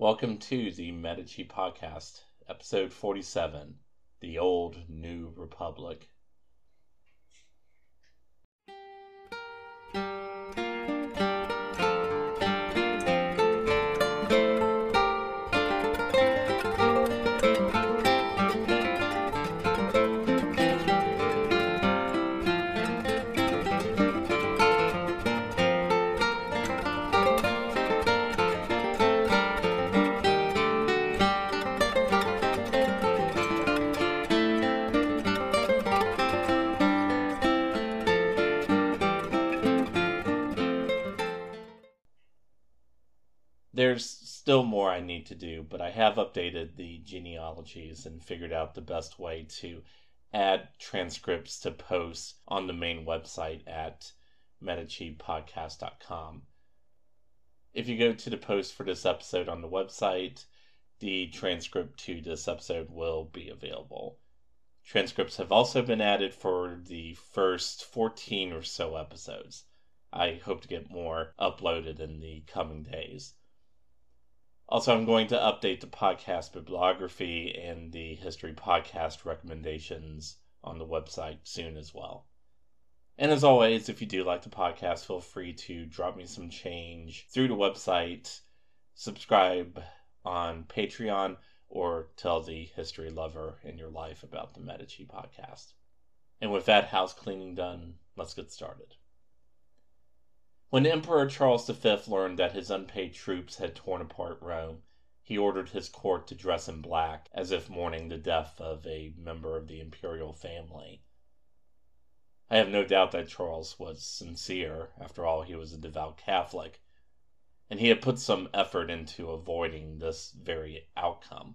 Welcome to the Medici Podcast, episode 47 The Old New Republic. There's still more I need to do, but I have updated the genealogies and figured out the best way to add transcripts to posts on the main website at medicipodcast.com. If you go to the post for this episode on the website, the transcript to this episode will be available. Transcripts have also been added for the first 14 or so episodes. I hope to get more uploaded in the coming days. Also, I'm going to update the podcast bibliography and the history podcast recommendations on the website soon as well. And as always, if you do like the podcast, feel free to drop me some change through the website, subscribe on Patreon, or tell the history lover in your life about the Medici podcast. And with that house cleaning done, let's get started. When Emperor Charles V learned that his unpaid troops had torn apart Rome, he ordered his court to dress in black as if mourning the death of a member of the imperial family. I have no doubt that Charles was sincere. After all, he was a devout Catholic, and he had put some effort into avoiding this very outcome.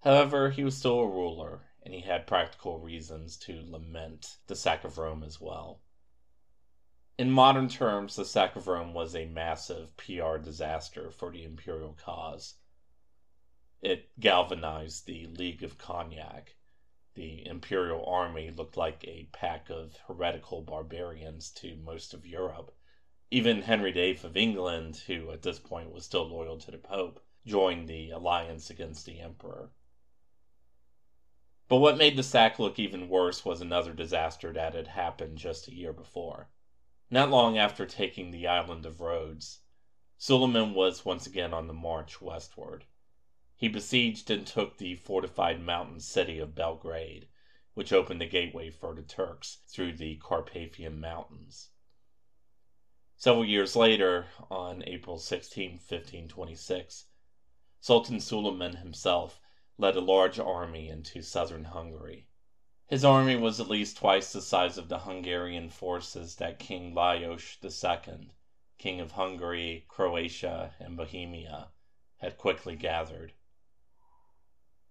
However, he was still a ruler, and he had practical reasons to lament the sack of Rome as well. In modern terms, the sack of Rome was a massive PR disaster for the imperial cause. It galvanized the League of Cognac. The imperial army looked like a pack of heretical barbarians to most of Europe. Even Henry VIII of England, who at this point was still loyal to the Pope, joined the alliance against the emperor. But what made the sack look even worse was another disaster that had happened just a year before. Not long after taking the island of Rhodes, Suleiman was once again on the march westward. He besieged and took the fortified mountain city of Belgrade, which opened the gateway for the Turks through the Carpathian Mountains. Several years later, on April 16, 1526, Sultan Suleiman himself led a large army into southern Hungary. His army was at least twice the size of the Hungarian forces that King Lajos II, King of Hungary, Croatia, and Bohemia, had quickly gathered.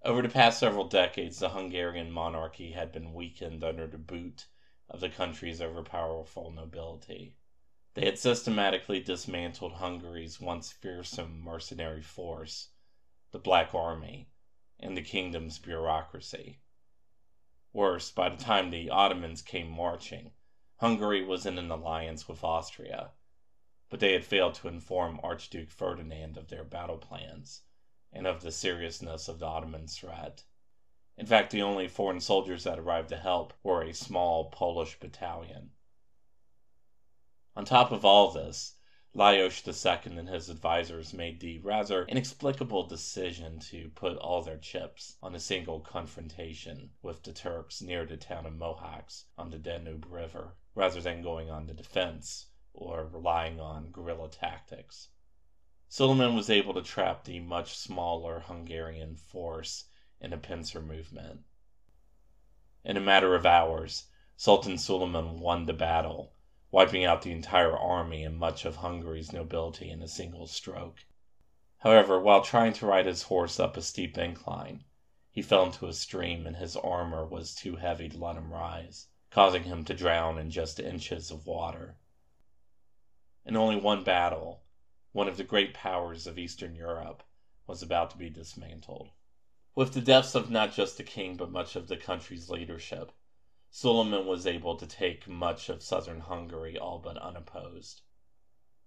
Over the past several decades, the Hungarian monarchy had been weakened under the boot of the country's overpowerful nobility. They had systematically dismantled Hungary's once fearsome mercenary force, the Black Army, and the kingdom's bureaucracy. Worse, by the time the Ottomans came marching, Hungary was in an alliance with Austria, but they had failed to inform Archduke Ferdinand of their battle plans and of the seriousness of the Ottoman threat. In fact, the only foreign soldiers that arrived to help were a small Polish battalion. On top of all this, Lajos II and his advisers made the rather inexplicable decision to put all their chips on a single confrontation with the Turks near the town of Mohacs on the Danube River, rather than going on the defense or relying on guerrilla tactics. Suleiman was able to trap the much smaller Hungarian force in a pincer movement. In a matter of hours, Sultan Suleiman won the battle wiping out the entire army and much of Hungary's nobility in a single stroke. However, while trying to ride his horse up a steep incline, he fell into a stream and his armor was too heavy to let him rise, causing him to drown in just inches of water. In only one battle, one of the great powers of Eastern Europe was about to be dismantled. With the deaths of not just the king but much of the country's leadership, Suleiman was able to take much of southern Hungary all but unopposed.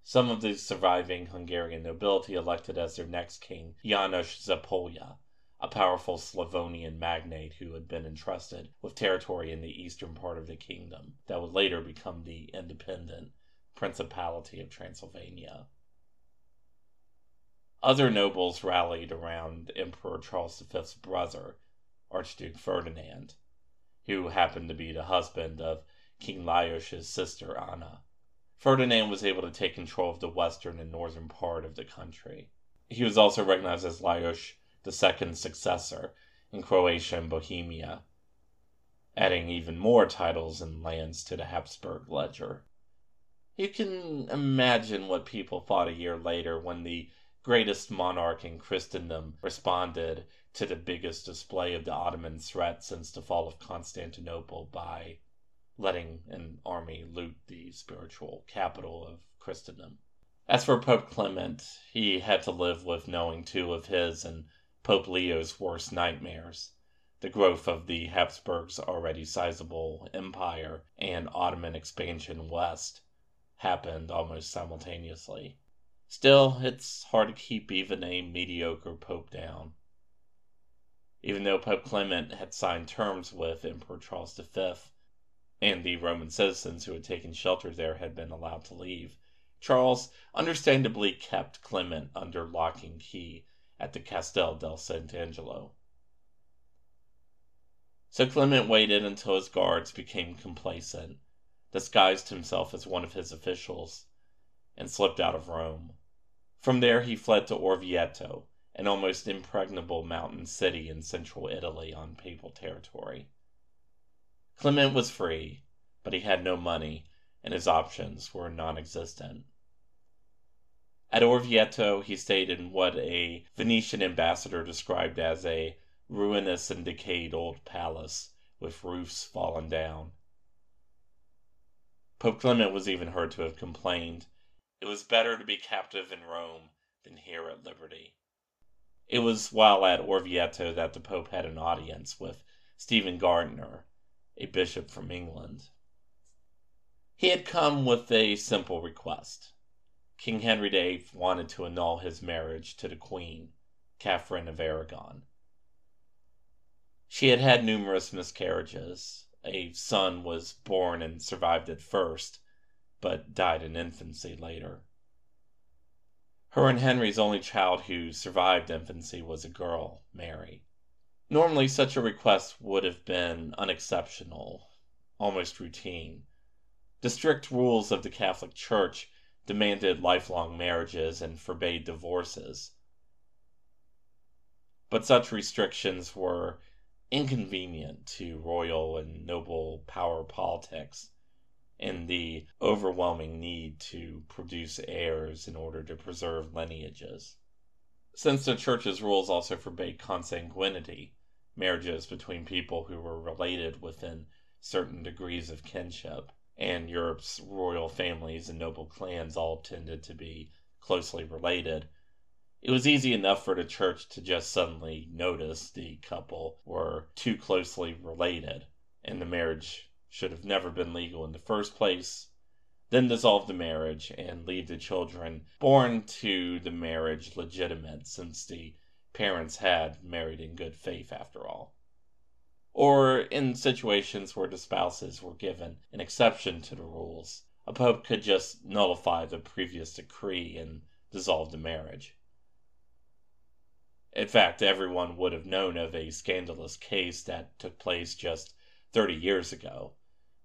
Some of the surviving Hungarian nobility elected as their next king Janos Zapolya, a powerful Slavonian magnate who had been entrusted with territory in the eastern part of the kingdom that would later become the independent Principality of Transylvania. Other nobles rallied around Emperor Charles V's brother, Archduke Ferdinand, who happened to be the husband of King Lajos's sister Anna. Ferdinand was able to take control of the western and northern part of the country. He was also recognized as Lajos II's successor in Croatia and Bohemia, adding even more titles and lands to the Habsburg ledger. You can imagine what people thought a year later when the greatest monarch in Christendom responded to the biggest display of the Ottoman threat since the fall of Constantinople by letting an army loot the spiritual capital of Christendom. As for Pope Clement, he had to live with knowing two of his and Pope Leo's worst nightmares the growth of the Habsburgs' already sizable empire and Ottoman expansion west happened almost simultaneously. Still, it's hard to keep even a mediocre pope down. Even though Pope Clement had signed terms with Emperor Charles V, and the Roman citizens who had taken shelter there had been allowed to leave, Charles understandably kept Clement under lock and key at the Castel del Sant'Angelo. So Clement waited until his guards became complacent, disguised himself as one of his officials, and slipped out of Rome. From there he fled to Orvieto, an almost impregnable mountain city in central Italy on papal territory. Clement was free, but he had no money, and his options were non existent. At Orvieto, he stayed in what a Venetian ambassador described as a ruinous and decayed old palace with roofs fallen down. Pope Clement was even heard to have complained, It was better to be captive in Rome than here at liberty. It was while at Orvieto that the Pope had an audience with Stephen Gardiner, a bishop from England. He had come with a simple request. King Henry VIII wanted to annul his marriage to the Queen, Catherine of Aragon. She had had numerous miscarriages. A son was born and survived at first, but died in infancy later. Her and Henry's only child who survived infancy was a girl, Mary. Normally, such a request would have been unexceptional, almost routine. The strict rules of the Catholic Church demanded lifelong marriages and forbade divorces. But such restrictions were inconvenient to royal and noble power politics and the overwhelming need to produce heirs in order to preserve lineages. Since the Church's rules also forbade consanguinity, marriages between people who were related within certain degrees of kinship, and Europe's royal families and noble clans all tended to be closely related, it was easy enough for the church to just suddenly notice the couple were too closely related, and the marriage should have never been legal in the first place then dissolve the marriage and leave the children born to the marriage legitimate since the parents had married in good faith after all. Or in situations where the spouses were given an exception to the rules, a pope could just nullify the previous decree and dissolve the marriage. In fact, everyone would have known of a scandalous case that took place just 30 years ago,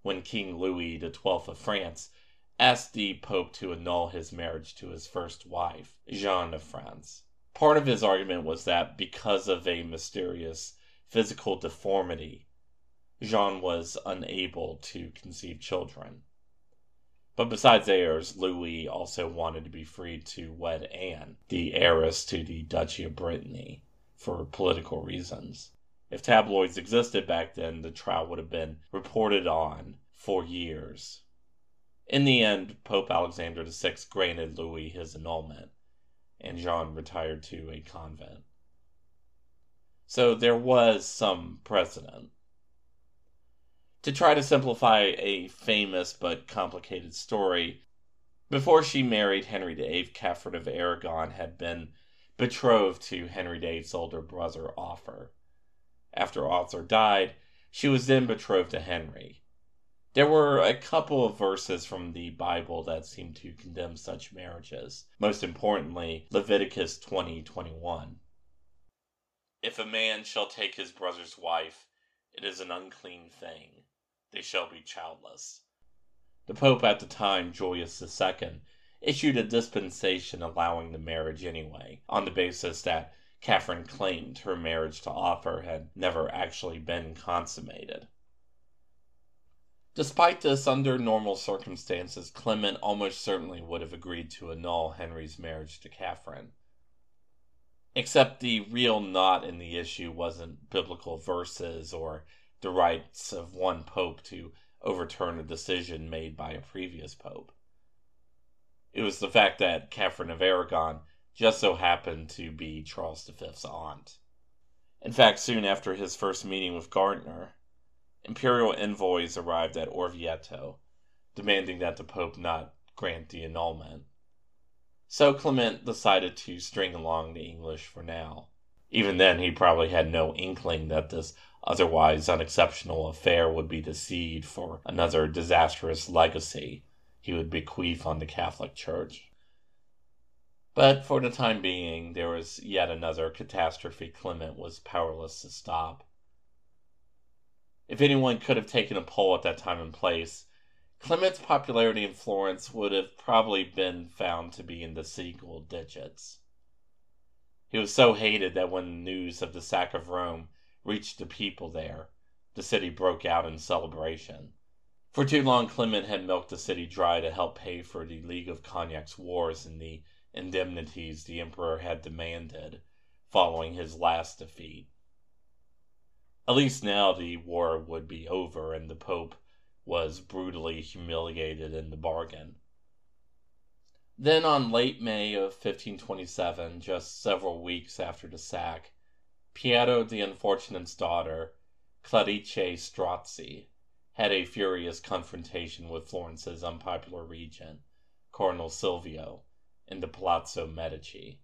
when King Louis XII of France asked the Pope to annul his marriage to his first wife, Jeanne of France. Part of his argument was that because of a mysterious physical deformity, Jeanne was unable to conceive children. But besides heirs, Louis also wanted to be free to wed Anne, the heiress to the Duchy of Brittany, for political reasons. If tabloids existed back then, the trial would have been reported on for years in the end, Pope Alexander VI granted Louis his annulment, and Jeanne retired to a convent. So there was some precedent. To try to simplify a famous but complicated story, Before she married Henry VIII, Catherine of Aragon had been betrothed to Henry VIII's older brother, Arthur. After Arthur died, she was then betrothed to Henry. There were a couple of verses from the Bible that seem to condemn such marriages, most importantly, Leviticus 20 21. If a man shall take his brother's wife, it is an unclean thing. They shall be childless. The Pope at the time, Julius II, issued a dispensation allowing the marriage anyway, on the basis that Catherine claimed her marriage to Arthur had never actually been consummated. Despite this, under normal circumstances, Clement almost certainly would have agreed to annul Henry's marriage to Catherine. Except the real knot in the issue wasn't biblical verses or the rights of one pope to overturn a decision made by a previous pope. It was the fact that Catherine of Aragon just so happened to be Charles V's aunt. In fact, soon after his first meeting with Gardiner, imperial envoys arrived at Orvieto, demanding that the Pope not grant the annulment. So Clement decided to string along the English for now. Even then, he probably had no inkling that this otherwise unexceptional affair would be the seed for another disastrous legacy he would bequeath on the Catholic Church. But for the time being, there was yet another catastrophe Clement was powerless to stop. If anyone could have taken a poll at that time and place, Clement's popularity in Florence would have probably been found to be in the single digits. He was so hated that when news of the sack of Rome reached the people there, the city broke out in celebration. For too long, Clement had milked the city dry to help pay for the League of Cognac's wars and the indemnities the emperor had demanded following his last defeat. At least now the war would be over and the Pope was brutally humiliated in the bargain. Then, on late May of 1527, just several weeks after the sack, Piero the Unfortunate's daughter, Clarice Strozzi, had a furious confrontation with Florence's unpopular regent, Cardinal Silvio, in the Palazzo Medici.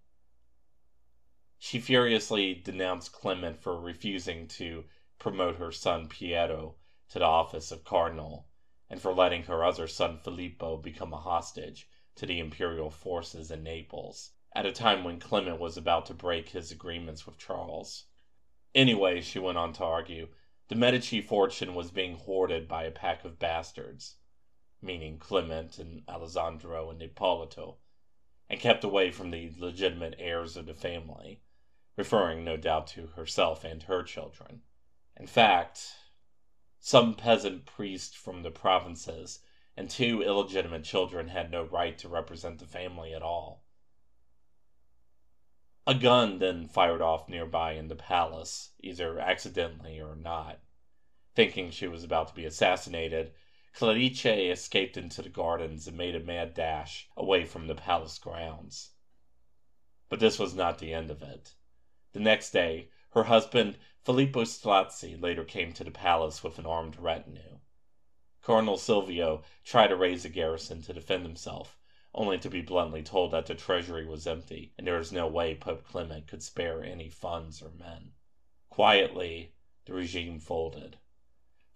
She furiously denounced Clement for refusing to promote her son Piero to the office of cardinal, and for letting her other son Filippo become a hostage to the imperial forces in Naples, at a time when Clement was about to break his agreements with Charles. Anyway, she went on to argue, the Medici fortune was being hoarded by a pack of bastards, meaning Clement and Alessandro and Ippolito, and kept away from the legitimate heirs of the family, referring no doubt to herself and her children. In fact, some peasant priest from the provinces and two illegitimate children had no right to represent the family at all. A gun then fired off nearby in the palace, either accidentally or not. Thinking she was about to be assassinated, Clarice escaped into the gardens and made a mad dash away from the palace grounds. But this was not the end of it. The next day, her husband, Filippo Strozzi, later came to the palace with an armed retinue. Colonel Silvio tried to raise a garrison to defend himself, only to be bluntly told that the treasury was empty and there was no way Pope Clement could spare any funds or men. Quietly, the regime folded.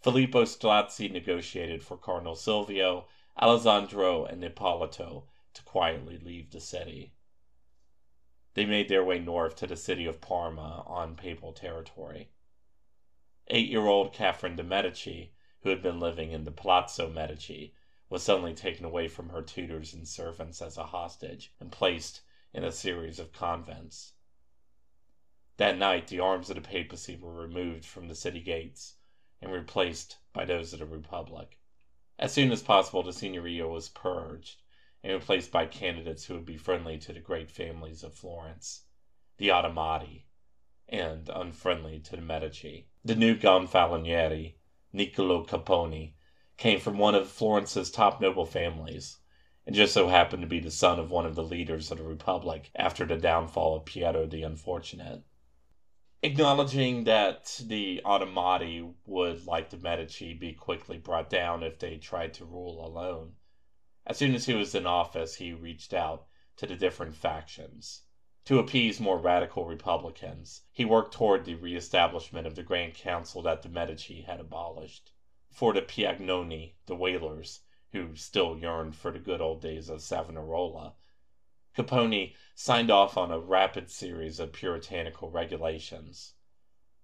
Filippo Strozzi negotiated for Cardinal Silvio, Alessandro, and Ippolito to quietly leave the city. They made their way north to the city of Parma on papal territory. Eight year old Catherine de' Medici who had been living in the Palazzo Medici, was suddenly taken away from her tutors and servants as a hostage and placed in a series of convents. That night, the arms of the papacy were removed from the city gates and replaced by those of the Republic. As soon as possible, the Signoria was purged and replaced by candidates who would be friendly to the great families of Florence, the Ottimati, and unfriendly to the Medici. The new Gonfaloniere Niccolo Capponi, came from one of Florence's top noble families, and just so happened to be the son of one of the leaders of the Republic after the downfall of Piero the Unfortunate. Acknowledging that the Ottimati would, like the Medici, be quickly brought down if they tried to rule alone, As soon as he was in office, he reached out to the different factions. To appease more radical Republicans, he worked toward the reestablishment of the Grand Council that the Medici had abolished. For the Piagnoni, the wailers, who still yearned for the good old days of Savonarola, Capponi signed off on a rapid series of puritanical regulations.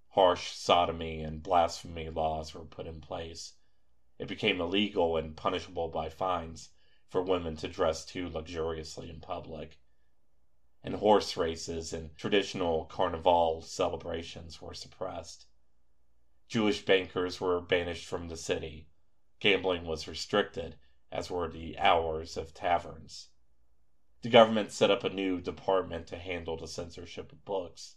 Harsh sodomy and blasphemy laws were put in place. It became illegal and punishable by fines for women to dress too luxuriously in public and horse races and traditional carnival celebrations were suppressed. Jewish bankers were banished from the city. Gambling was restricted, as were the hours of taverns. The government set up a new department to handle the censorship of books,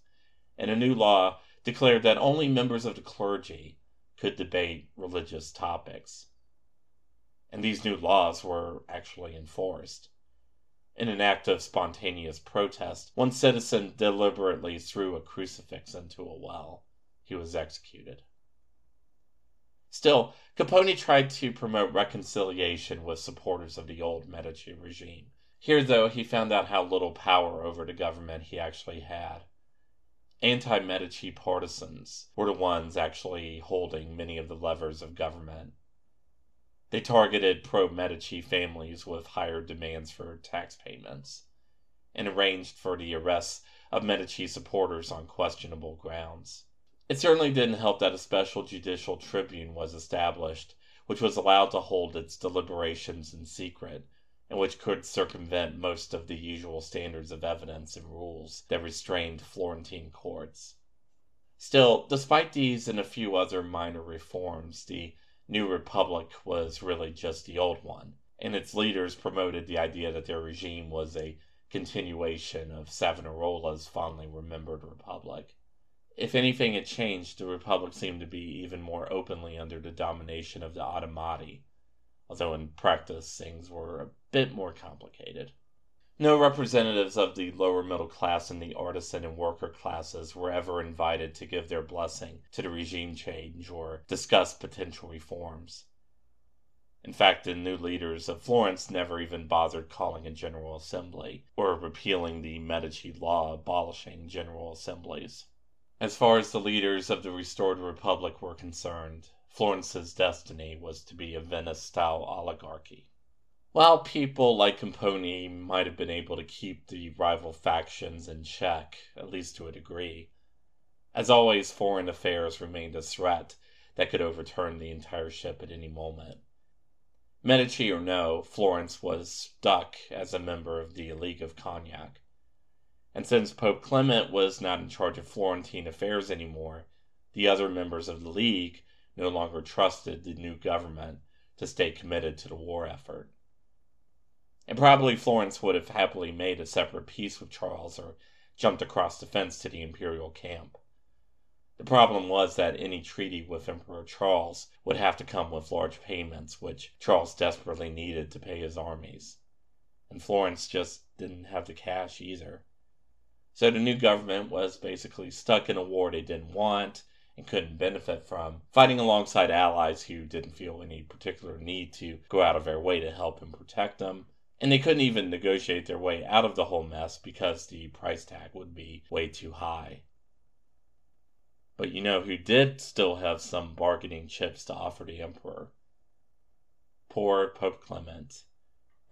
and a new law declared that only members of the clergy could debate religious topics. And these new laws were actually enforced. In an act of spontaneous protest, one citizen deliberately threw a crucifix into a well. He was executed. Still, Capponi tried to promote reconciliation with supporters of the old Medici regime. Here, though, he found out how little power over the government he actually had. Anti Medici partisans were the ones actually holding many of the levers of government. They targeted pro Medici families with higher demands for tax payments and arranged for the arrests of Medici supporters on questionable grounds. It certainly didn't help that a special judicial tribune was established, which was allowed to hold its deliberations in secret, and which could circumvent most of the usual standards of evidence and rules that restrained Florentine courts. Still, despite these and a few other minor reforms, the New Republic was really just the old one, and its leaders promoted the idea that their regime was a continuation of Savonarola's fondly remembered republic. If anything had changed, the republic seemed to be even more openly under the domination of the Ottimati, although in practice things were a bit more complicated. No representatives of the lower middle class and the artisan and worker classes were ever invited to give their blessing to the regime change or discuss potential reforms. In fact, the new leaders of Florence never even bothered calling a general assembly or repealing the Medici law abolishing general assemblies. As far as the leaders of the restored republic were concerned, Florence's destiny was to be a Venice style oligarchy. While people like Capponi might have been able to keep the rival factions in check, at least to a degree, as always, foreign affairs remained a threat that could overturn the entire ship at any moment. Medici or no, Florence was stuck as a member of the League of Cognac. And since Pope Clement was not in charge of Florentine affairs anymore, the other members of the League no longer trusted the new government to stay committed to the war effort. And probably Florence would have happily made a separate peace with Charles or jumped across the fence to the imperial camp. The problem was that any treaty with Emperor Charles would have to come with large payments, which Charles desperately needed to pay his armies. And Florence just didn't have the cash either. So the new government was basically stuck in a war they didn't want and couldn't benefit from, fighting alongside allies who didn't feel any particular need to go out of their way to help and protect them, and they couldn't even negotiate their way out of the whole mess because the price tag would be way too high. But you know who did still have some bargaining chips to offer the Emperor? Poor Pope Clement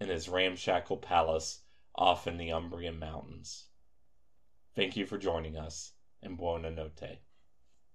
in his ramshackle palace off in the Umbrian Mountains. Thank you for joining us, and buona notte.